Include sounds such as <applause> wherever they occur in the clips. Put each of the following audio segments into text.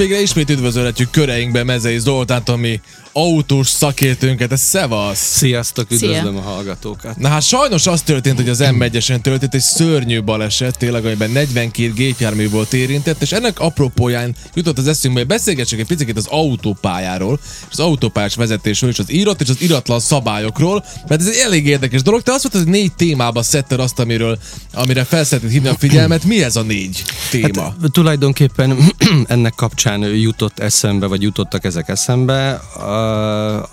Végre ismét üdvözölhetjük köreinkben Mezei Zoltánt, ami autós szakértőnket, ez szevasz! Sziasztok, üdvözlöm Szia. a hallgatókat. Na hát sajnos az történt, hogy az M1-esen történt egy szörnyű baleset, tényleg, amiben 42 gépjármű volt érintett, és ennek apropóján jutott az eszünkbe, hogy beszélgessek egy picit az autópályáról, és az autópályás vezetésről, és az írott és az iratlan szabályokról, mert ez egy elég érdekes dolog. Te azt mondtad, hogy négy témába szedted azt, amiről, amire fel szeretnéd hívni a figyelmet. Mi ez a négy téma? Hát, tulajdonképpen <clears throat> ennek kapcsán jutott eszembe, vagy jutottak ezek eszembe,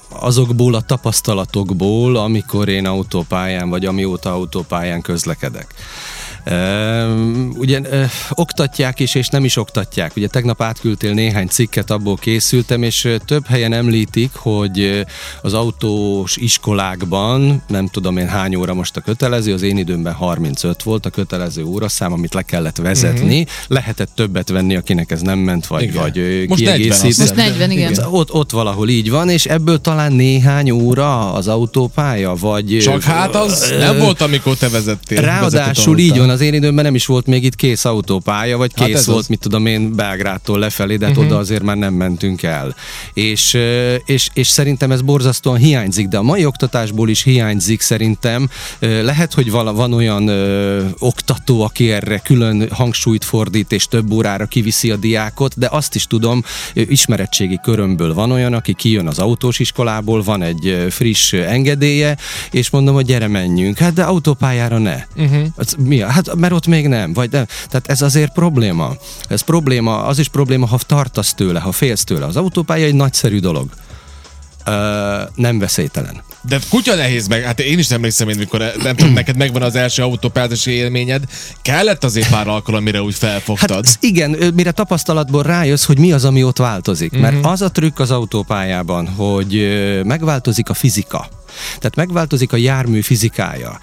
azokból a tapasztalatokból, amikor én autópályán, vagy amióta autópályán közlekedek. Ugye oktatják is, és nem is oktatják. Ugye tegnap átküldtél néhány cikket, abból készültem, és több helyen említik, hogy az autós iskolákban, nem tudom én hány óra most a kötelező, az én időmben 35 volt a kötelező óraszám, amit le kellett vezetni. Uh-huh. Lehetett többet venni, akinek ez nem ment, vagy, Igen. vagy Most 40 azt kiegészít. hiszem. Most 40, igen. Igen. Ott, ott valahol így van, és ebből talán néhány óra az autópálya, vagy... Csak hát az ö, nem volt, amikor te vezettél. Ráadásul így van, az én időmben nem is volt még itt kész autópálya, vagy Hát kész ez volt, az. mit tudom én, Belgrádtól lefelé, de hát Mhm. oda azért már nem mentünk el. És, és, és szerintem ez borzasztóan hiányzik, de a mai oktatásból is hiányzik szerintem. Lehet, hogy vala, van olyan ö, oktató, aki erre külön hangsúlyt fordít, és több órára kiviszi a diákot, de azt is tudom, ismeretségi körömből van olyan, aki kijön az autós iskolából, van egy friss engedélye, és mondom, hogy gyere menjünk. Hát de autópályára ne. Uh-huh. Az mi? a- Hát mert ott még nem, vagy nem. Tehát ez azért probléma. Ez probléma, az is probléma, ha tartasz tőle, ha félsz tőle. Az autópálya egy nagyszerű dolog. Ö, nem veszélytelen. De kutya nehéz meg, hát én is emlékszem, én mikor nem tudom, neked megvan az első autópályázási élményed, kellett azért pár alkalom, mire úgy felfogtad. Hát igen, mire tapasztalatból rájössz, hogy mi az, ami ott változik. Mhm. Mert az a trükk az autópályában, hogy megváltozik a fizika. Tehát megváltozik a jármű fizikája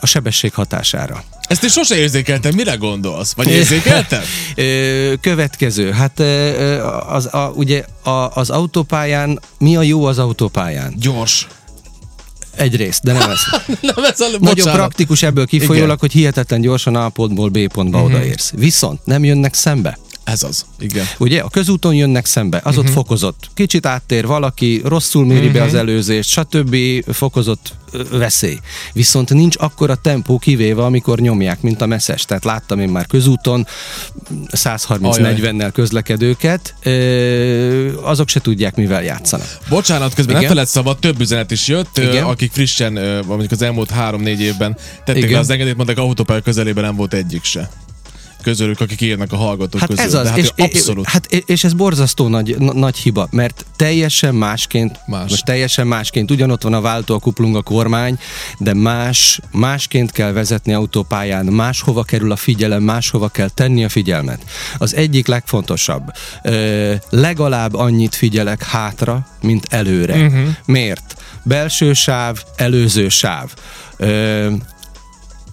a sebesség hatására. Ezt én sose érzékeltem, mire gondolsz? Vagy érzékeltem? <laughs> Következő, hát az, a, ugye a, az autópályán, mi a jó az autópályán? Gyors. Egyrészt, de nem ez. <laughs> Nem, ez a, Nagyon bocsánat. praktikus ebből kifolyólag, Igen. hogy hihetetlen gyorsan A pontból B pontba odaérsz. Viszont nem jönnek szembe. Ez az, igen. Ugye a közúton jönnek szembe, az ott fokozott. Kicsit áttér valaki, rosszul méri be az előzést, stb. fokozott veszély. Viszont nincs akkora tempó kivéve, amikor nyomják, mint a messzes. Tehát láttam én már közúton 130-40-nel közlekedőket, azok se tudják, mivel játszanak. Bocsánat, közben Igen. feled szabad, több üzenet is jött, Igen. akik frissen, mondjuk az elmúlt három-négy évben tették Igen. le az engedélyt, mondták, autópálya közelében nem volt egyik se. Közülük, akik írnak a hallgatók Hát közül. ez az, De hát és, abszolút. hát és ez borzasztó nagy, na- nagy hiba, mert teljesen másként, Más. most teljesen másként, ugyanott van a váltó, a kuplung, a kormány, de más, másként kell vezetni autópályán, máshova kerül a figyelem, máshova kell tenni a figyelmet. Az egyik legfontosabb, ö, legalább annyit figyelek hátra, mint előre. Uh-huh. Miért? Belső sáv, előző sáv. Ö,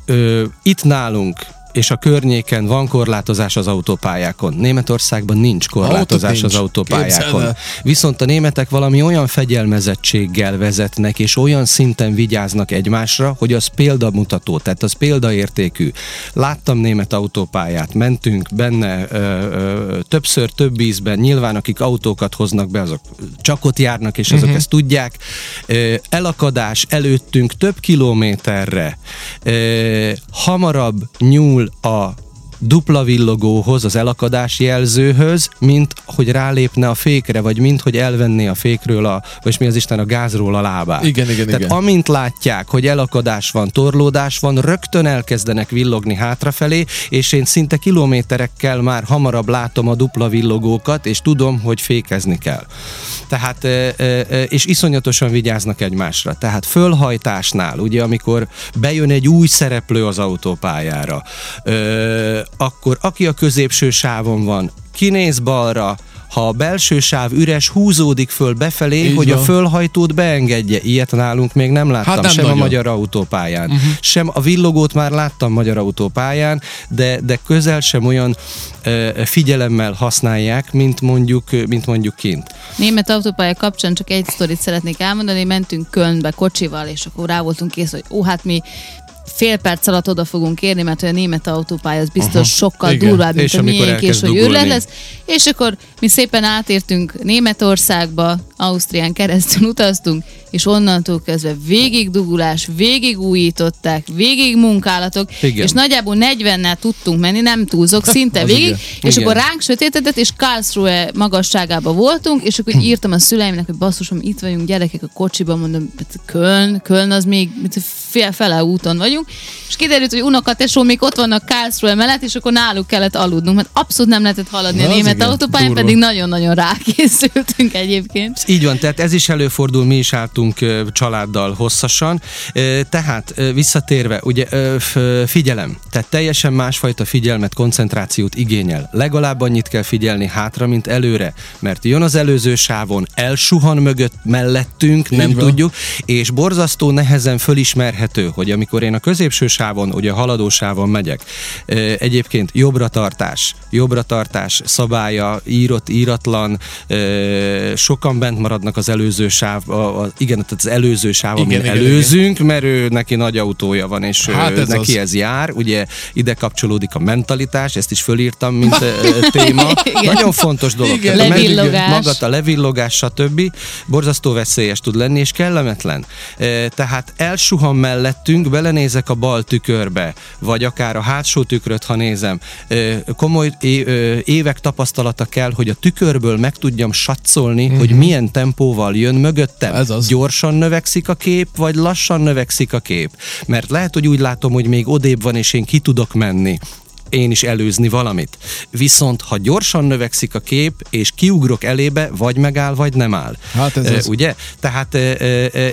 ö, itt nálunk és a környéken van korlátozás az autópályákon. Németországban nincs korlátozás az autópályákon. Viszont a németek valami olyan fegyelmezettséggel vezetnek, és olyan szinten vigyáznak egymásra, hogy az példamutató, tehát az példaértékű. Láttam német autópályát, mentünk benne ö, ö, többször, több ízben, nyilván akik autókat hoznak be, azok csak ott járnak, és azok uh-huh. ezt tudják. Ö, elakadás előttünk több kilométerre ö, hamarabb nyúl a dupla villogóhoz, az elakadás jelzőhöz, mint hogy rálépne a fékre, vagy mint hogy elvenné a fékről, a, vagy mi az Isten, a gázról a lábát. Igen, igen, Tehát igen. amint látják, hogy elakadás van, torlódás van, rögtön elkezdenek villogni hátrafelé, és én szinte kilométerekkel már hamarabb látom a dupla villogókat, és tudom, hogy fékezni kell. Tehát, és iszonyatosan vigyáznak egymásra. Tehát fölhajtásnál, ugye, amikor bejön egy új szereplő az autópályára, akkor aki a középső sávon van, kinéz balra, ha a belső sáv üres, húzódik föl befelé, Így hogy a van. fölhajtót beengedje. Ilyet nálunk még nem láttam, Hát nem sem nagyon. a magyar autópályán. Uh-huh. Sem a villogót már láttam magyar autópályán, de, de közel sem olyan ö, figyelemmel használják, mint mondjuk, mint mondjuk kint. Német autópálya kapcsán csak egy sztorit szeretnék elmondani. Mentünk Kölnbe kocsival, és akkor rá voltunk kész, hogy ó, hát mi fél perc alatt oda fogunk érni, mert a német autópálya az biztos uh-huh. sokkal Igen. durvább, mint És a miénk, és hogy őrület lesz. És akkor mi szépen átértünk Németországba, Ausztrián keresztül utaztunk, és onnantól kezdve végig dugulás, végig újították, végig munkálatok, Igen. és nagyjából 40-nel tudtunk menni, nem túlzok, szinte <laughs> végig, igen. és Igen. akkor ránk sötétedett, és Karlsruhe magasságában voltunk, és akkor így írtam a szüleimnek, hogy basszusom, itt vagyunk gyerekek a kocsiban, mondom, hát Köln, Köln az még fél fele úton vagyunk, és kiderült, hogy unokatesó még ott vannak Karlsruhe mellett, és akkor náluk kellett aludnunk, mert abszolút nem lehetett haladni Na, a német autópályán, pedig nagyon-nagyon rákészültünk egyébként. Így van, tehát ez is előfordul, mi is álltunk ö, családdal hosszasan. Tehát visszatérve, ugye figyelem, tehát teljesen másfajta figyelmet, koncentrációt igényel. Legalább annyit kell figyelni hátra, mint előre, mert jön az előző sávon, elsuhan mögött, mellettünk, nem Így van. tudjuk, és borzasztó nehezen fölismerhető, hogy amikor én a középső sávon, ugye a haladó sávon megyek, egyébként jobbra tartás, jobbra tartás szabálya, írott, íratlan, sokan bent maradnak az előző sáv, a, a, igen, tehát az előző sáv, amin Igen, igen, előzünk, mert ő neki nagy autója van, és Hát ez neki az. ez jár, ugye ide kapcsolódik a mentalitás, ezt is fölírtam, mint <laughs> téma. Igen. Nagyon fontos dolog. Igen. Tehát a Levillogás. Magad a levillogás, stb. borzasztó veszélyes tud lenni, és kellemetlen. Tehát elsuhan mellettünk, belenézek a bal tükörbe, vagy akár a hátsó tükröt, ha nézem. Komoly évek tapasztalata kell, hogy a tükörből meg tudjam satszolni, hogy milyen tempóval jön mögöttem. Ez az. Gyorsan növekszik a kép, vagy lassan növekszik a kép. Mert lehet, hogy úgy látom, hogy még odébb van, és én ki tudok menni én is előzni valamit. Viszont ha gyorsan növekszik a kép, és kiugrok elébe, vagy megáll, vagy nem áll. Hát ez Ö, az. Ugye? Tehát, ö, ö,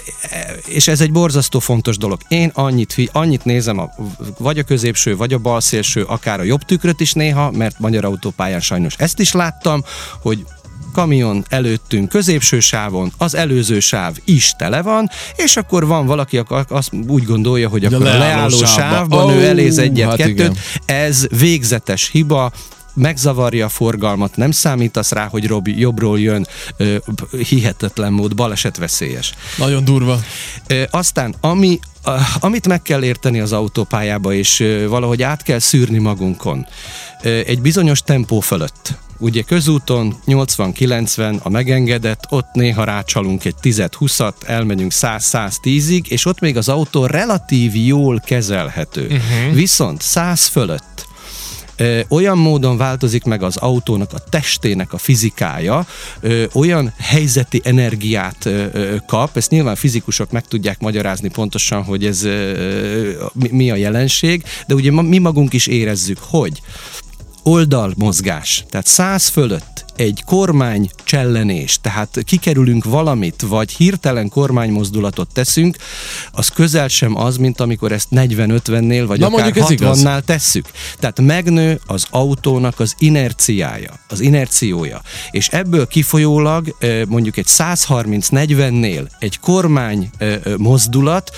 és ez egy borzasztó fontos dolog. Én annyit, annyit nézem, a, vagy a középső, vagy a bal szélső, akár a jobb tükröt is néha, mert magyar autópályán sajnos ezt is láttam, hogy kamion előttünk középső sávon, az előző sáv is tele van, és akkor van valaki, aki azt úgy gondolja, hogy akkor a leálló leálló sávba. sávban ő Ó, eléz egyet-kettőt, hát ez végzetes hiba, megzavarja a forgalmat, nem számítasz rá, hogy Robi jobbról jön, hihetetlen mód, balesetveszélyes. Nagyon durva. Aztán, ami, amit meg kell érteni az autópályába, és ö, valahogy át kell szűrni magunkon, ö, egy bizonyos tempó fölött. Ugye közúton 80-90 a megengedett, ott néha rácsalunk egy 10-20-at, elmegyünk 100-110-ig, és ott még az autó relatív jól kezelhető. Uh-huh. Viszont 100 fölött olyan módon változik meg az autónak a testének a fizikája, olyan helyzeti energiát kap, ezt nyilván fizikusok meg tudják magyarázni pontosan, hogy ez mi, a jelenség, de ugye mi magunk is érezzük, hogy oldalmozgás, tehát 100 fölött egy kormány csellenés, tehát kikerülünk valamit, vagy hirtelen kormánymozdulatot teszünk, az közel sem az, mint amikor ezt 40-50-nél, vagy Na, akár mondjuk ez igaz. 60-nál tesszük. Tehát megnő az autónak az inerciája, az inerciója. És ebből kifolyólag mondjuk egy 130-40-nél egy kormány mozdulat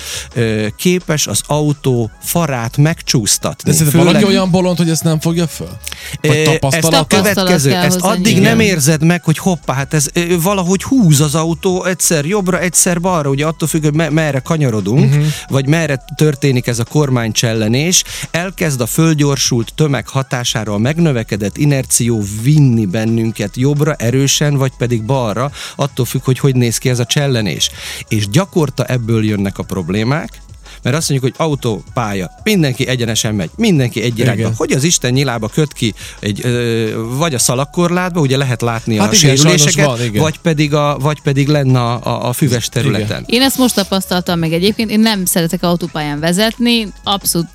képes az autó farát megcsúsztatni. De szerintem valaki olyan bolond, hogy ezt nem fogja föl? Vagy tapasztalat? Ezt a következő, ezt addig igen. Nem érzed meg, hogy hoppá, hát ez valahogy húz az autó egyszer jobbra, egyszer balra, ugye attól függ, hogy me- merre kanyarodunk, uh-huh. vagy merre történik ez a kormánycsellenés, elkezd a fölgyorsult tömeg hatására a megnövekedett inerció vinni bennünket jobbra, erősen, vagy pedig balra, attól függ, hogy hogy néz ki ez a csellenés. És gyakorta ebből jönnek a problémák, mert azt mondjuk, hogy autópálya, mindenki egyenesen megy, mindenki egy irányba. Igen. Hogy az Isten nyilába köt ki egy, ö, vagy a szalagkorlátba, ugye lehet látni Hát a igen, sérüléseket, van, igen. vagy pedig a, vagy pedig lenne a, a, a füves területen. Én ezt most tapasztaltam meg egyébként, én nem szeretek autópályán vezetni, abszolút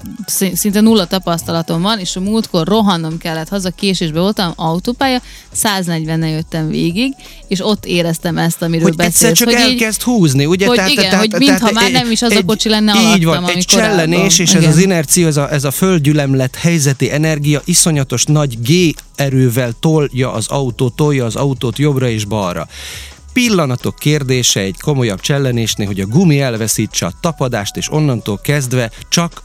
szinte nulla tapasztalatom van, és a múltkor rohannom kellett haza, késésbe voltam, autópálya, 140-nel jöttem végig, és ott éreztem ezt, amiről Hogy egyszer beszélsz. csak hogy így- elkezd húzni, ugye? hogy igen, hogy mintha már nem is az a kocsi lenne Így alattam, van, egy csellenés, és ez Igen. az inerció, ez a, ez a földgyülemlet helyzeti energia iszonyatos nagy G erővel tolja az autót, tolja az autót jobbra és balra. Pillanatok kérdése egy komolyabb csellenésnél, hogy a gumi elveszítse a tapadást, és onnantól kezdve csak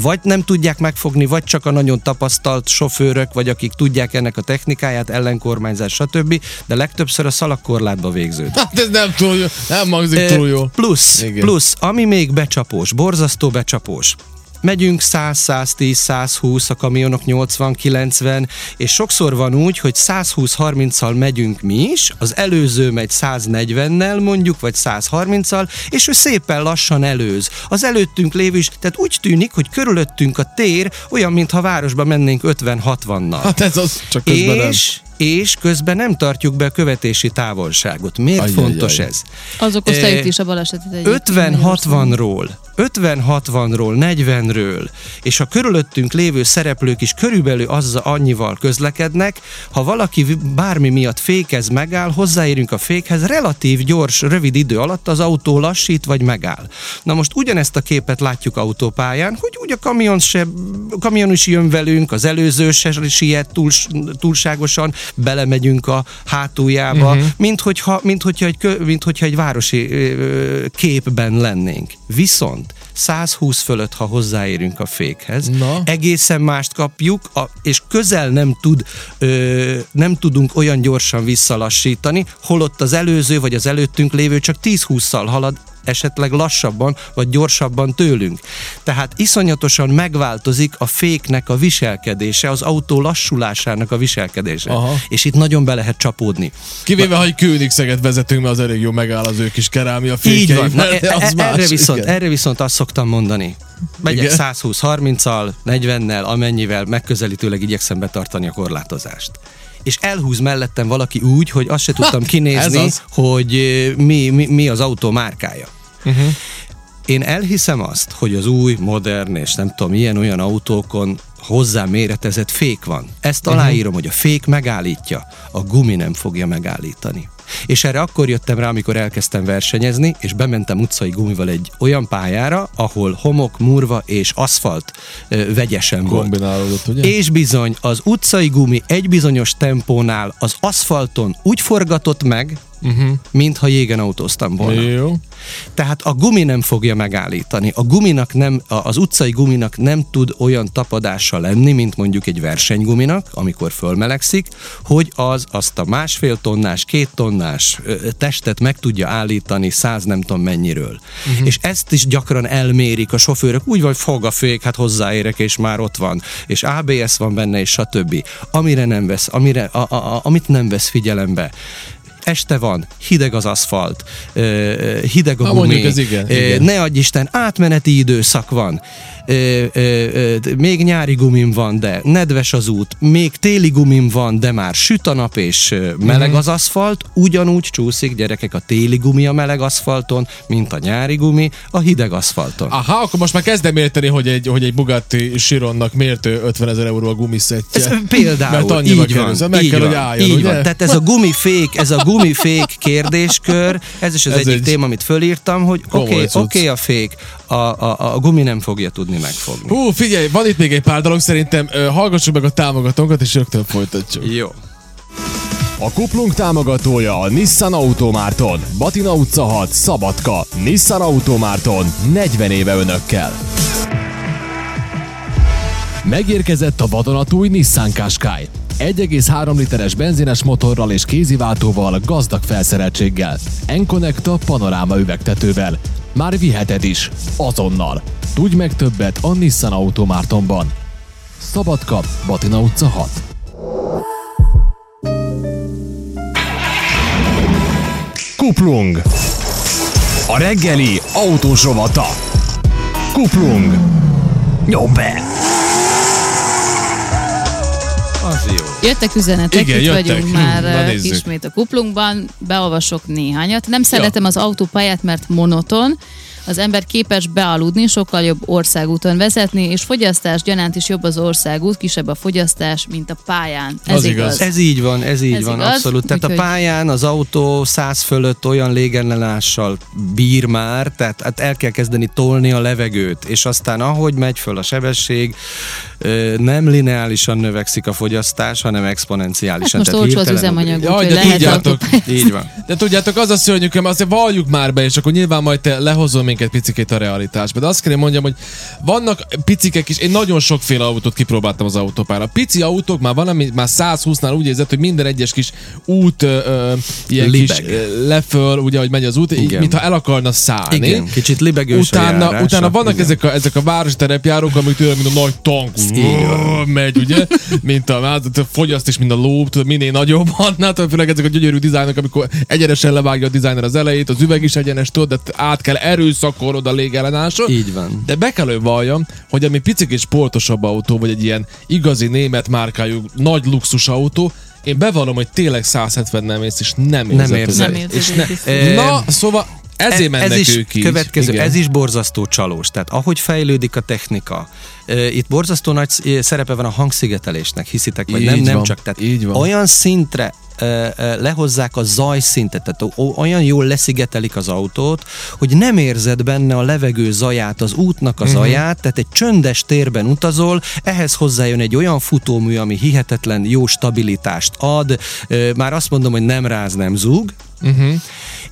vagy nem tudják megfogni, vagy csak a nagyon tapasztalt sofőrök, vagy akik tudják ennek a technikáját, ellenkormányzás, stb. De legtöbbször a szalagkorlátba végződik. Hát ez nem túl jó, nem hangzik túl jó. Plusz, Igen. plusz, ami még becsapós, borzasztó becsapós. Megyünk 100, 110, 120, a kamionok 80, 90, és sokszor van úgy, hogy 120-30-al megyünk mi is, az előző megy 140-nel mondjuk, vagy 130-al, és ő szépen lassan előz. Az előttünk lévő is, tehát úgy tűnik, hogy körülöttünk a tér olyan, mintha városba mennénk 50-60-nal. Hát ez az, csak közben nem. És, közben nem tartjuk be a követési távolságot. Miért Ajjaj, fontos jaj. ez? Az okozta Eh, itt is a balesetet egyébként. 50-60-ról, 50-60-ról, 40-ről, és a körülöttünk lévő szereplők is körülbelül azzal annyival közlekednek, ha valaki bármi miatt fékez, megáll, hozzáérünk a fékhez, relatív gyors, rövid idő alatt az autó lassít vagy megáll. Na most ugyanezt a képet látjuk autópályán, hogy úgy a kamion, se, a kamion is jön velünk, az előző se siet túl, túlságosan, belemegyünk a hátuljába, uh-huh. mint, hogyha, mint, hogyha egy, mint hogyha egy városi képben lennénk. Viszont 120 fölött, ha hozzáérünk a fékhez, Na. egészen mást kapjuk, a, és közel nem, tud, ö, nem tudunk olyan gyorsan visszalassítani, holott az előző vagy az előttünk lévő csak 10-20-szal halad, esetleg lassabban vagy gyorsabban tőlünk. Tehát iszonyatosan megváltozik a féknek a viselkedése, az autó lassulásának a viselkedése. Aha. És itt nagyon be lehet csapódni. Kivéve, ha egy Königszeget vezetünk, mert az elég jó megáll az ő kis kerámia Így van. Na, e- az e- más. erre, viszont, igen. erre viszont azt szoktam mondani. Megyek Igen. 120-30-al, 40-nel, amennyivel megközelítőleg igyekszem betartani a korlátozást. És elhúz mellettem valaki úgy, hogy azt se tudtam ez kinézni, az. hogy ö, mi, mi, mi az autó márkája. Mhm. Én elhiszem azt, hogy az új, modern és nem tudom, ilyen-olyan autókon hozzá méretezett fék van. Ezt Mhm. aláírom, hogy a fék megállítja, a gumi nem fogja megállítani. És erre akkor jöttem rá, amikor elkezdtem versenyezni, és bementem utcai gumival egy olyan pályára, ahol homok, murva és aszfalt ö, vegyesen volt. Kombinálódott, ugye? És bizony, az utcai gumi egy bizonyos tempónál az aszfalton úgy forgatott meg, uh-huh. mintha jégen autóztam volna. Jó. Tehát a gumi nem fogja megállítani. A guminak nem, az utcai guminak nem tud olyan tapadása lenni, mint mondjuk egy versenyguminak, amikor fölmelegszik, hogy az azt a másfél tonnás, két tonnás ö, testet meg tudja állítani száz nem tudom mennyiről. Uh-huh. És ezt is gyakran elmérik a sofőrök, úgy vagy fog a fék, hát hozzáérek, és már ott van, és ABS van benne, és stb. Amire nem vesz, amire, a, a, a, amit nem vesz figyelembe este van, hideg az aszfalt, hideg a Ha, gumi, mondjuk ez igen, ö, igen. ne adj Isten, átmeneti időszak van, ö, ö, ö, még nyári gumim van, de nedves az út, még téli gumim van, de már süt a nap és meleg Mhm. az aszfalt, ugyanúgy csúszik gyerekek a téli gumi a meleg aszfalton, mint a nyári gumi a hideg aszfalton. Aha, akkor most már kezdem érteni, hogy egy, hogy egy Bugatti Chironnak miért 50 ezer euró a gumiszettje. Ez például, Mert annyiba így kerül, van, meg így kell, van, hogy álljon, így ugye? van. Tehát ez a gumifék, ez a gumifék kérdéskör, ez is az Ez egyik egy téma, amit fölírtam, hogy oké, okay, cucc. okay a fék, a, a, a gumi nem fogja tudni megfogni. Hú, figyelj, van itt még egy pár dolog, szerintem ö, hallgassuk meg a támogatónkat, és rögtön folytatjuk. Jó. A kuplunk támogatója a Nissan Automárton. Batina utca 6, Szabadka. Nissan Automárton. 40 éve önökkel. Megérkezett a vadonatúj Nissan Qashqai. 1,3 literes benzines motorral és kéziváltóval, gazdag felszereltséggel. Enconnect panoráma üvegtetővel. Már viheted is. Azonnal. Tudj meg többet a Nissan Automártonban. Szabadka, Batina utca 6. Kuplung. A reggeli autós rovata. Kuplung. Nyom be! Jöttek üzenetek, Igen, itt jöttek. vagyunk Hm, már na eh, nézzük. ismét a kuplunkban, beolvasok néhányat. Nem szeretem az autópályát, mert monoton, az ember képes bealudni, sokkal jobb országúton vezetni, és fogyasztás gyanánt is jobb az országút, kisebb a fogyasztás, mint a pályán. Ez Az igaz. Ez így van, ez így Ez van, igaz, abszolút. Tehát a úgyhogy- pályán az autó 100 fölött olyan légellenással bír már, tehát hát el kell kezdeni tolni a levegőt, és aztán ahogy megy föl a sebesség, nem lineálisan növekszik a fogyasztás, hanem exponenciálisan. Hát most olcsó az üzemanyag, Jaj, de lehet tudjátok. Így van. De tudjátok, az a szörnyűköm, azért valljuk már be, és akkor nyilván majd te lehozol minket picikét a realitásba. De azt kell mondjam, hogy vannak picikek is, én nagyon sokféle autót kipróbáltam az autópára. Pici autók már van, ami már 120-nál úgy érzett, hogy minden egyes kis út ö, ö, ilyen Libeg. kis ö, leföl, ugye, hogy megy az út, így, Igen. mintha el akarna szállni. Igen, kicsit libegős a utána, járása. utána vannak Igen. ezek a, ezek a városi terepjárók, amik tőle, mint a nagy tank, Vrrr, megy, ugye? Mint a, hát, fogyaszt is, mint a ló, tudod, minél nagyobb, annál, <laughs> tudod, főleg ezek a gyönyörű dizájnok, amikor egyenesen levágja a dizájner az elejét, az üveg is egyenes, tudod, de át kell erőszakolod a légellenáson. Így van. De be kell, hogy valljam, hogy ami picik és sportosabb autó, vagy egy ilyen igazi német márkájú nagy luxus autó, én bevallom, hogy tényleg 170 nem ész, és nem érzed. érzed. Nem érzed, És ne- Na, szóval ezért mennek ez is ők így. következő, Igen. ez is borzasztó csalós. Tehát ahogy fejlődik a technika, itt borzasztó nagy sz- szerepe van a hangszigetelésnek, hiszitek, vagy nem, Így nem van, csak. Tehát így van. olyan szintre lehozzák a zajszintet, tehát olyan jól leszigetelik az autót, hogy nem érzed benne a levegő zaját, az útnak a Mhm. zaját, tehát egy csöndes térben utazol, ehhez hozzájön egy olyan futómű, ami hihetetlen jó stabilitást ad, már azt mondom, hogy nem ráz, nem zúg, Uh-huh.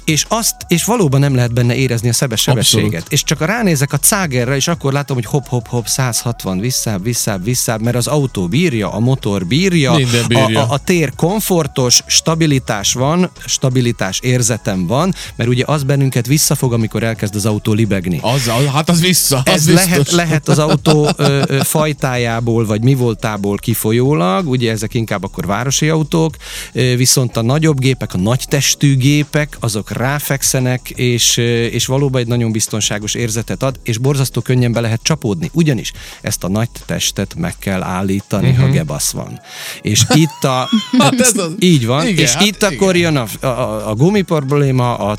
És azt, és valóban nem lehet benne érezni a szebes sebességet. Abszolút. És csak ránézek a cágerre, és akkor látom, hogy hop-hop-hop, 160, visszább, visszább, visszább, mert az autó bírja, a motor bírja, Minden bírja. A, a, a tér komfortos, stabilitás van, stabilitás érzetem van, mert ugye az bennünket visszafog, amikor elkezd az autó libegni. Az, hát az vissza, az Ez biztos. lehet, lehet az autó ö, ö, fajtájából, vagy mi voltából kifolyólag, ugye ezek inkább akkor városi autók, ö, viszont a nagyobb gépek, a nagy testű gépek, azok ráfekszenek, és, és valóban egy nagyon biztonságos érzetet ad, és borzasztó könnyen be lehet csapódni. Ugyanis ezt a nagy testet meg kell állítani, uh-huh. ha gebasz van. És itt a... Mhm. <laughs> Hát ez az. Így van, Igen, és hát itt akkor jön a, a, a gumi probléma, a,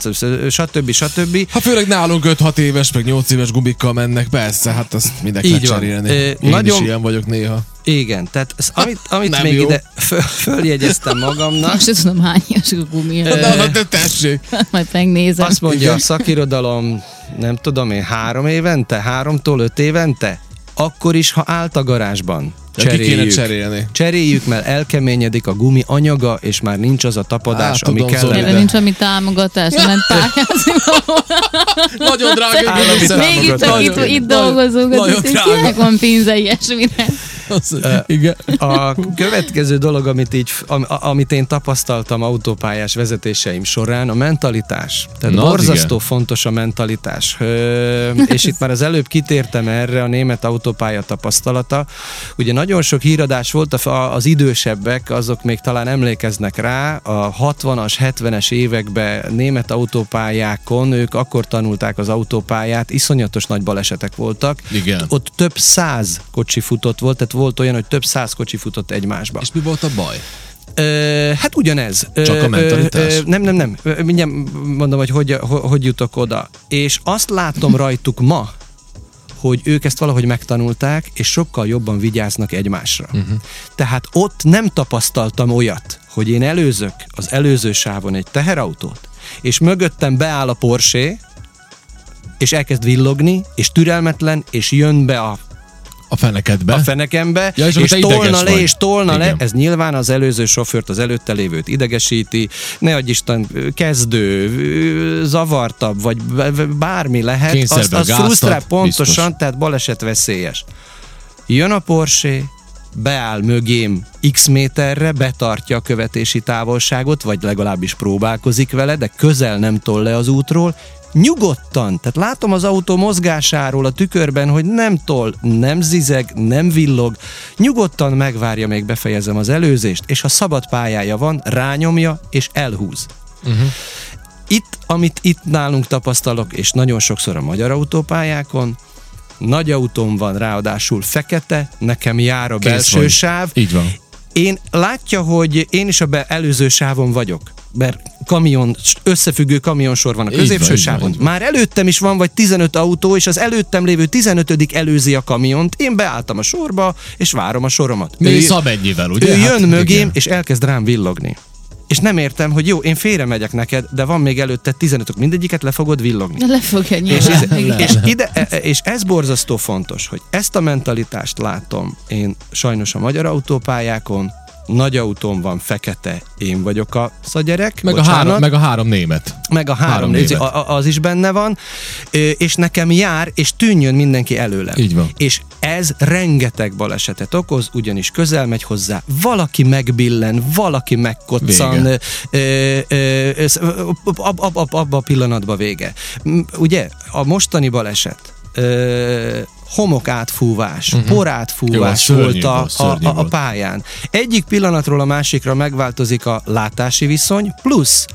stb. stb. Ha főleg nálunk 5-6 éves, meg 8 éves gumikkal mennek, persze, hát azt mindenki cserélni. Én nagyon- is ilyen vagyok néha. Igen, tehát ez, amit, amit nem még jó. ide föl, följegyeztem magamnak, Most tudom hány a gumi. Na, na, te tessék. Majd megnézem. azt mondja a szakirodalom, nem tudom én, három évente, háromtól öt évente, akkor is, ha állt a garázsban. De ki kéne Cseréljük. cserélni. Cseréljük, mert elkeményedik a gumi anyaga, és már nincs az a tapadás, Á, ami tudom, kellene. De- nincs ami támogatás, ment pályázni. <laughs> Nagyon drága. Még itt, itt, itt dolgozunk, nagyon az drága. kinek van pénze ilyesmire? Az- Igen. A következő dolog, amit, így, am, amit én tapasztaltam autópályás vezetéseim során, a mentalitás. Tehát Na, borzasztó igen. fontos a mentalitás. Ö, és itt már az előbb kitértem erre a német autópálya tapasztalata. Ugye nagyon sok híradás volt, az idősebbek, azok még talán emlékeznek rá, a 60-as, 70-es években német autópályákon, ők akkor tanulták az autópályát, iszonyatos nagy balesetek voltak. Igen. Ott több száz kocsi futott volt, tehát volt olyan, hogy több száz kocsi futott egymásba. És mi volt a baj? Hát ugyanez. Csak a mentalitás? Nem, nem, nem. Mindjárt mondom, hogy hogy, hogy hogy jutok oda. És azt látom rajtuk ma, hogy ők ezt valahogy megtanulták, és sokkal jobban vigyáznak egymásra. Uh-huh. Tehát ott nem tapasztaltam olyat, hogy én előzök az előző sávon egy teherautót, és mögöttem beáll a Porsche, és elkezd villogni, és türelmetlen, és jön be a A fenekedbe. a fenekembe, Ja, és és, tolna le, vagy. és tolna le. Igen. Ez nyilván az előző sofőrt, az előtte lévőt idegesíti, ne adj Isten, kezdő, zavartabb, vagy bármi lehet, Kényszerbe az gáztat, frusztrál pontosan, biztos. tehát baleset veszélyes. Jön a Porsche, beáll mögém x méterre, betartja a követési távolságot, vagy legalábbis próbálkozik vele, de közel nem tol le az útról, nyugodtan, tehát látom az autó mozgásáról a tükörben, hogy nem tol, nem zizeg, nem villog, nyugodtan megvárja, még befejezem az előzést, és ha szabad pályája van, rányomja és elhúz. Uh-huh. Itt, amit itt nálunk tapasztalok, és nagyon sokszor a magyar autópályákon, nagy autóm van, ráadásul fekete, nekem jár a Kész belső vagy. sáv, Így van. Én látja, hogy én is a be előző sávon vagyok, mert kamion, összefüggő kamionsor van a középső így van, sávon. így van. Már előttem is van vagy 15 autó, és az előttem lévő 15 előzi a kamiont. Én beálltam a sorba, és várom a soromat. Mi Ő- szab ennyivel, ugye? ő Hát jön mögém, igen. és elkezd rám villogni. És nem értem, hogy jó, én félre megyek neked, de van még előtte 15 mindegyiket le fogod villogni. Le fogja És, nyilván. ez, igen. és, ide, e- e- és ez borzasztó fontos, hogy ezt a mentalitást látom én sajnos a magyar autópályákon, nagy autóm van, fekete, én vagyok a szagyerek, Meg a, három, meg a három német. meg a három, három német. a- a- az is benne van, és nekem jár, és tűnjön mindenki előlem. Így van. És ez rengeteg balesetet okoz, ugyanis közel megy hozzá, valaki megbillen, valaki megkoccan, sz- ab, ab, abba a pillanatban vége. Ugye, a mostani baleset, ö, homok átfúvás, uh-huh. por Jó, átfúvás az szörnyű volt a, a, a, a pályán. Egyik pillanatról a másikra megváltozik a látási viszony, plusz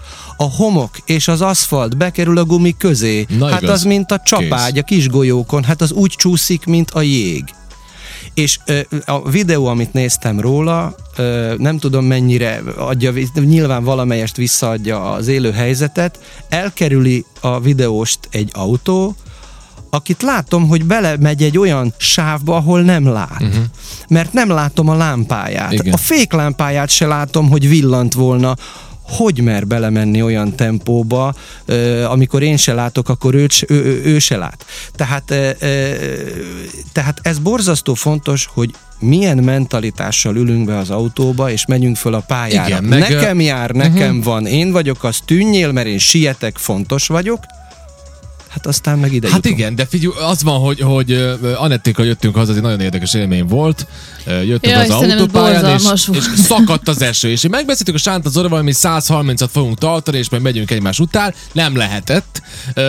a homok és az aszfalt bekerül a gumi közé. Na hát igaz. az, mint a csapágy a kis golyókon, hát az úgy csúszik, mint a jég. És ö, a videó, amit néztem róla, ö, nem tudom mennyire adja, nyilván valamelyest visszaadja az élő helyzetet, elkerüli a videóst egy autó, akit látom, hogy belemegy egy olyan sávba, ahol nem lát. Uh-huh. Mert nem látom a lámpáját. Igen. A féklámpáját se látom, hogy villant volna. Hogy mer belemenni olyan tempóba, amikor én se látok, akkor ő, ő, ő, ő se lát. Tehát, tehát ez borzasztó fontos, hogy milyen mentalitással ülünk be az autóba, és megyünk föl a pályára. Igen, meg, nekem jár, nekem uh-huh. van, én vagyok, az tűnjél, mert én sietek, fontos vagyok, Hát aztán meg ide Hát jutunk. igen, de figyelj, az van, hogy, hogy Anettékkal jöttünk haza, ez egy nagyon érdekes élmény volt. Jöttünk az autópályán, és, és szakadt az eső. És én megbeszéltük a Sánta Zorival, hogy mi 130-at fogunk tartani, és majd megyünk egymás után. Nem lehetett.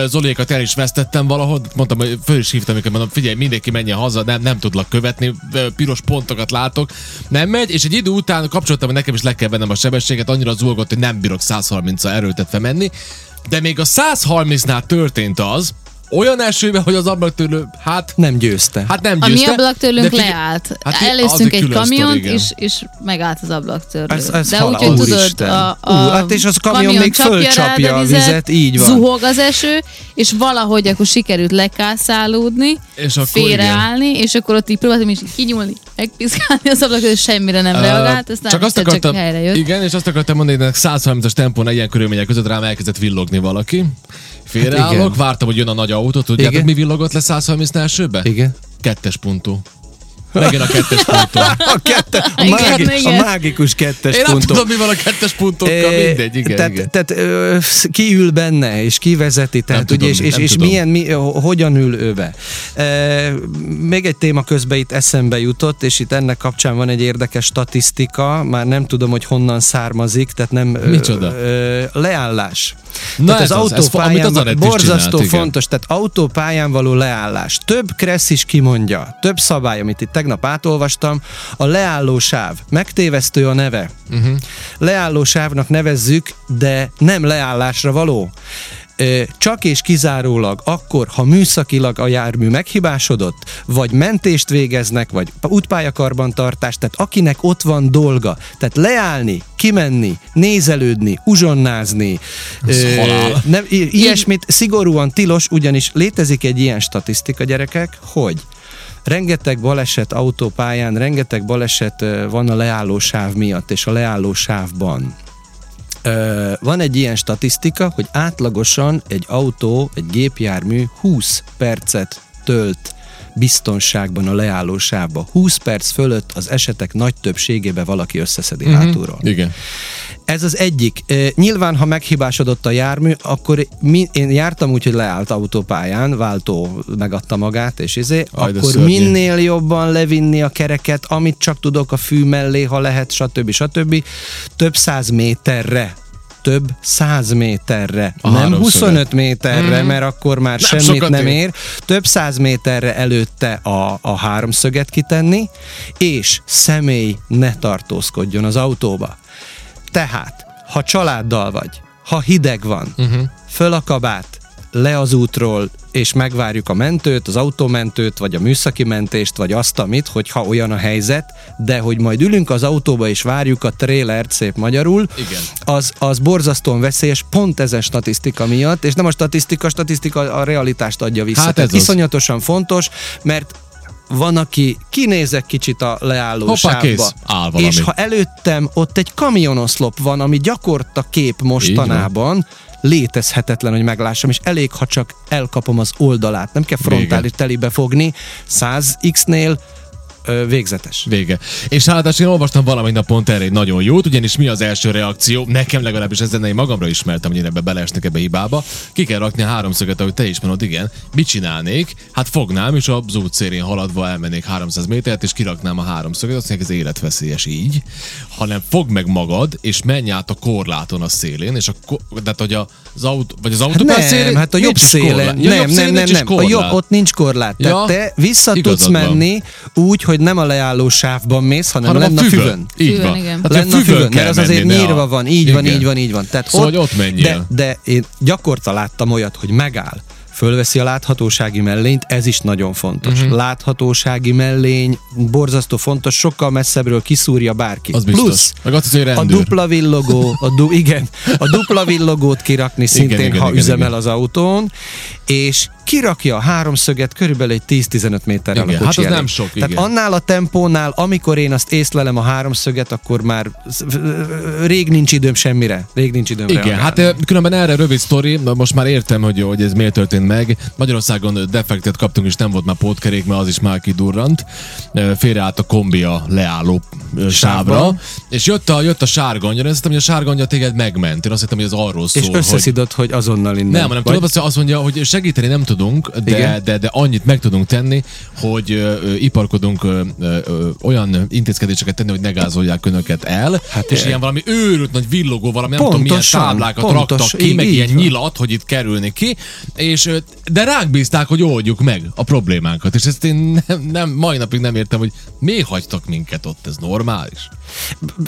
Zoliékat el is vesztettem valahol. Mondtam, hogy föl is hívtam őket, mondom, figyelj, mindenki menjen haza, nem, nem tudlak követni, piros pontokat látok. Nem megy, és egy idő után kapcsoltam, hogy nekem is le kell vennem a sebességet, annyira zúgott, hogy nem bírok 130-al erőltetve menni. De még a 130-nál történt az, olyan esőben, hogy az ablaktörlő, hát, Nem győzte. hát nem A győzte. mi ablaktőrünk de figyelj- leállt. Hát Hát Előztünk egy egy kamiont, sztori, igen. és, és megállt az ablaktörlő. Ez- ez De úgy, hogy tudod, a, a Ú, hát és az kamion még csapja rád fölcsapja a vizet, így van. Zuhog az eső, és valahogy akkor sikerült lekászálódni, És akkor félreállni, és akkor ott így próbáltam is kinyúlni, megpiszkálni az ablakot, és semmire nem reagált, aztán csak azt akartam, csak helyre jött. igen, és azt akartam mondani, hogy 130-as tempón ilyen körülmények között rám elkezdett villogni valaki. Félreállok, vártam, hogy jön a nagy autó, tudjátok Igen. mi villogott le 130 elsőbe? Igen. Kettes pontú. Megint a kettes pontú. <laughs> A, kette, a, Igen, mági, a igen. mágikus kettes Én nem pontok. tudom, mi van a kettes pontokkal, mindegy, igen, tehát, igen. Tehát ö, ki ül benne, és ki vezeti, tehát tudom, ugye, és, és, nem és tudom. milyen, mi, ho- hogyan ül ő be. E, még egy téma közben itt eszembe jutott, és itt ennek kapcsán van egy érdekes statisztika, már nem tudom, hogy honnan származik, tehát nem... Micsoda? Ö, leállás. Na tehát ez az az, autópályán amit az borzasztó csinált, igen. fontos, tehát autópályán való leállás. Több kressz is kimondja, több szabály, amit itt tegnap átolvastam, a leálló sáv. Megtévesztő a neve. Uh-huh. Leálló sávnak nevezzük, de nem leállásra való. Ö, Csak és kizárólag akkor, ha műszakilag a jármű meghibásodott, vagy mentést végeznek, vagy útpályakarbantartást, tehát akinek ott van dolga, tehát leállni, kimenni, nézelődni, uzsonnázni, halál. nem, ilyesmit szigorúan tilos, ugyanis létezik egy ilyen statisztika, gyerekek, hogy rengeteg baleset autópályán, rengeteg baleset van a leálló sáv miatt, és a leálló sávban. Ö, van egy ilyen statisztika, hogy átlagosan egy autó, egy gépjármű 20 percet tölt biztonságban a leálló sávba. 20 perc fölött az esetek nagy többségében valaki összeszedi uh-huh. hátulról. Igen. Ez az egyik. E, nyilván, ha meghibásodott a jármű, akkor mi, én jártam úgy, hogy leállt autópályán, váltó megadta magát, és izé, Aj, akkor szörnyű. minél jobban levinni a kereket, amit csak tudok a fű mellé, ha lehet, stb. stb. Több száz méterre több száz méterre, A nem háromszöget. 25 méterre, mert akkor már Nem semmit nem ér. ér, több száz méterre előtte a, a háromszöget kitenni, és személy ne tartózkodjon az autóba. Tehát, ha családdal vagy, ha hideg van, uh-huh. föl a kabát, le az útról, és megvárjuk a mentőt, az autómentőt, vagy a műszaki mentést, vagy azt, amit, hogyha olyan a helyzet, de hogy majd ülünk az autóba és várjuk a trélert szép magyarul, Igen. az, az borzasztóan veszélyes, pont ezen statisztika miatt, és nem a statisztika, a statisztika a realitást adja vissza. Hát Tehát ez az. iszonyatosan fontos, mert van, aki kinézek kicsit a leálló Hoppá, sávba, kész. Áll valami. és ha előttem ott egy kamionoszlop van, ami gyakorta kép mostanában, létezhetetlen, hogy meglássam, és elég, ha csak elkapom az oldalát. Nem kell frontális telibe fogni. 100x-nél ö, végzetes. Vége. És hát én olvastam valami nap pont erre egy nagyon jót, ugyanis mi az első reakció? Nekem legalábbis ezen én magamra ismertem, hogy én ebbe beleesnek ebbe hibába. Ki kell rakni a háromszöget, ahogy te is mondod, igen. Mit csinálnék? Hát fognám, és az útszérén haladva elmennék 300 métert, és kiraknám a háromszöget, azt mondják, ez életveszélyes így. Hanem fogd meg magad, és menj át a korláton a szélén, és a, tehát, hogy az autó, vagy az autó Hát nem, hát a jobb szélen. Ja, nem, jobb szélen nem, nem, nincs is nem. A jobb, korlát. ott nincs korlát. Ja, Tehát te vissza tudsz menni úgy, hogy nem a leálló sávban mész, hanem, hanem lenne a füvön. füvön. Így Füvön, van. igen. Hát lenne a füvön, kell mert az azért nyírva a- van, így van, Igen. így van, így van. Tehát Szóval, hogy ott menjél. De, de én gyakorta láttam olyat, hogy megáll, fölveszi a láthatósági mellényt, ez is nagyon fontos. Uh-huh. Láthatósági mellény, borzasztó fontos, sokkal messzebbről kiszúrja bárki. Az biztos. Plusz Meg azt hogy a dupla villogó, a du, igen, a dupla villogót kirakni szintén, igen, ha igen, üzemel igen. az autón, és kirakja a háromszöget körülbelül egy 10-15 méterrel Igen, a kocsi hát az elé. nem sok, Tehát igen. annál a tempónál, amikor én azt észlelem a háromszöget, akkor már rég nincs időm semmire. Rég nincs időm Igen, reagálni. hát különben erre rövid sztori, most már értem, hogy, hogy ez miért történt meg. Magyarországon defektet kaptunk, és nem volt már pótkerék, mert az is már kidurrant. Félreállt a kombi a leálló sávra, Sávba. és jött a, jött a sárganya, én azt hittem, hogy a sárganya téged megment. Én azt hittem, hogy ez arról szól, és hogy... összeszidott, hogy azonnal innen. Nem, hanem tudod, azt- mondja, hogy segíteni nem tudunk, de, Igen. de, de annyit meg tudunk tenni, hogy ö, iparkodunk ö, ö, olyan intézkedéseket tenni, hogy ne gázolják önöket el, hát Hát, és ö, ilyen valami őrült nagy villogó, valami nem tudom milyen Pontosan, táblákat pontos, raktak ki, így- meg így ilyen van. nyilat, hogy itt kerülni ki, és de ránk bízták, hogy oldjuk meg a problémánkat, és ezt én nem, nem mai napig nem értem, hogy miért hagytak minket ott, ez normális?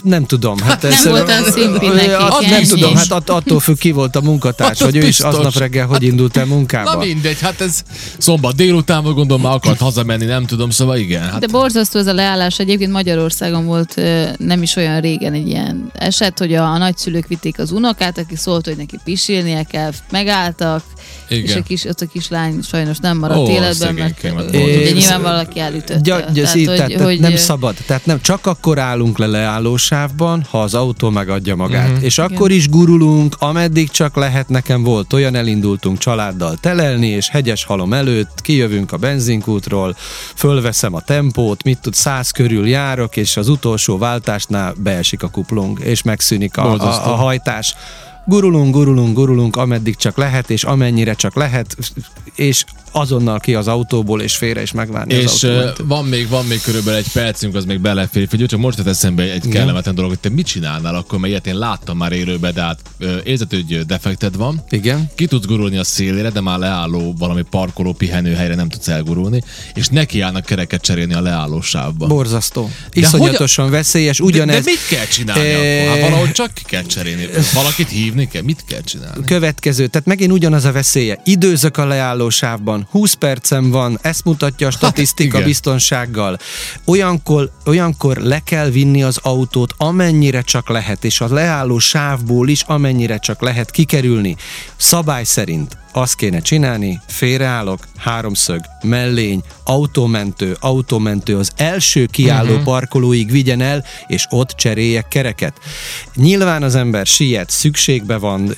Nem tudom. Hát Nem ez, volt szimpi Ö, nekik, azt nem tudom, hát att- attól függ ki volt a munkatárs, Hát hogy ő is aznap reggel hogy indult el munkába. Na mindegy, hát ez szombat délután, vagy gondolom már akart hazamenni, nem tudom, szóval igen. Hát De borzasztó ez a leállás. Egyébként Magyarországon volt nem is olyan régen egy ilyen eset, hogy a, a nagyszülők vitték az unokát, aki szólt, hogy neki pisilnie kell, megálltak, Igen. és a kis, ott a kislány sajnos nem maradt Ó, életben, mert ugye nyilván valaki elütötte. Gya, gya, tehát, tehát, hogy, tehát hogy, nem szabad. Tehát nem, csak akkor állunk le leállósávban, ha az autó megadja magát. Mhm. Mm-hmm. És akkor is gurulunk, ameddig csak lehet. Nekem volt olyan, elindultunk családdal telelni, és hegyes halom előtt kijövünk a benzinkútról, fölveszem a tempót, mit tud, száz körül járok, és az utolsó váltásnál beesik a kuplung, és megszűnik a, a, a hajtás. Gurulunk, gurulunk, gurulunk, ameddig csak lehet, és amennyire csak lehet, és azonnal ki az autóból, és félre is megvárni az És autómentőt. van még, van még körülbelül egy percünk, az még belefér. Figyelj, csak most jut eszembe egy kellemetlen dolog, hogy te mit csinálnál akkor, mert ilyet én láttam már élőben, de hát érzed, hogy defekted van. Igen. Ki tudsz gurulni a szélére, de már leálló valami parkoló pihenőhelyre nem tudsz elgurulni, és nekiállnak kereket cserélni a leálló sávba. Borzasztó. De Iszonyatosan veszélyes, ugyanez. De, de mit kell csinálni Eh, akkor? Hát valahogy csak ki kell cserélni. Valakit hívni kell? Mit kell csinálni? Következő, tehát megint ugyanaz a veszélye. Időzök a leálló sávban, 20 percem van, ezt mutatja a statisztika igen. biztonsággal. Olyankor, olyankor le kell vinni az autót, amennyire csak lehet, és a leálló sávból is amennyire csak lehet kikerülni. Szabály szerint azt kéne csinálni, félreállok, háromszög, mellény, autómentő, autómentő az első kiálló uh-huh. parkolóig vigyen el, és ott cseréljek kereket. Nyilván az ember siet, szükségbe van,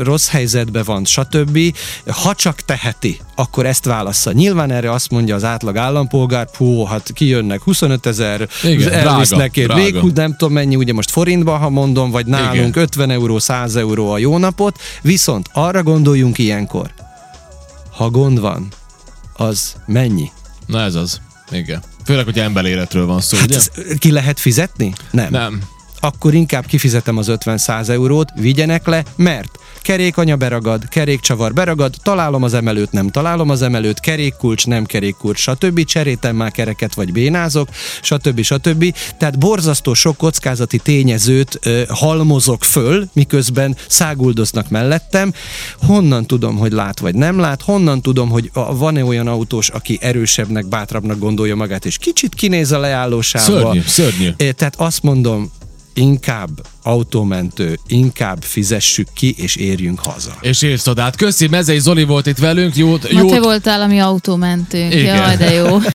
rossz helyzetbe van, stb. Ha csak teheti, akkor ezt válassza. Nyilván erre azt mondja az átlag állampolgár, hú, hát kijönnek 25 ezer, elvisznek drága. még nem tudom mennyi, ugye most forintban, ha mondom, vagy nálunk Igen. 50 euró, 100 euró a jó napot, viszont arra gondoljunk ilyenkor, ha gond van, az mennyi? Na ez az. Igen. Főleg, hogy emberéletről van szó, Hát ugye? ez, ki lehet fizetni? Nem. Nem. Akkor inkább kifizetem az 50-100 eurót, vigyenek le, mert kerékanya beragad, kerékcsavar beragad, találom az emelőt, nem találom az emelőt, kerékkulcs, nem kerékkulcs, stb. Cserétem már kereket, vagy bénázok, stb. stb. Tehát borzasztó sok kockázati tényezőt ö, halmozok föl, miközben száguldoznak mellettem. Honnan tudom, hogy lát vagy nem lát? Honnan tudom, hogy van-e olyan autós, aki erősebbnek, bátrabbnak gondolja magát, és kicsit kinéz a leállósávba? Szörnyű, szörnyű. Tehát azt mondom, inkább autómentő, inkább fizessük ki, és érjünk haza. És érsz odát. Köszi, Mezei Zoli volt itt velünk. Jót, Ma jót, te voltál a mi autómentőnk. Igen. Jaj, de jó. <laughs>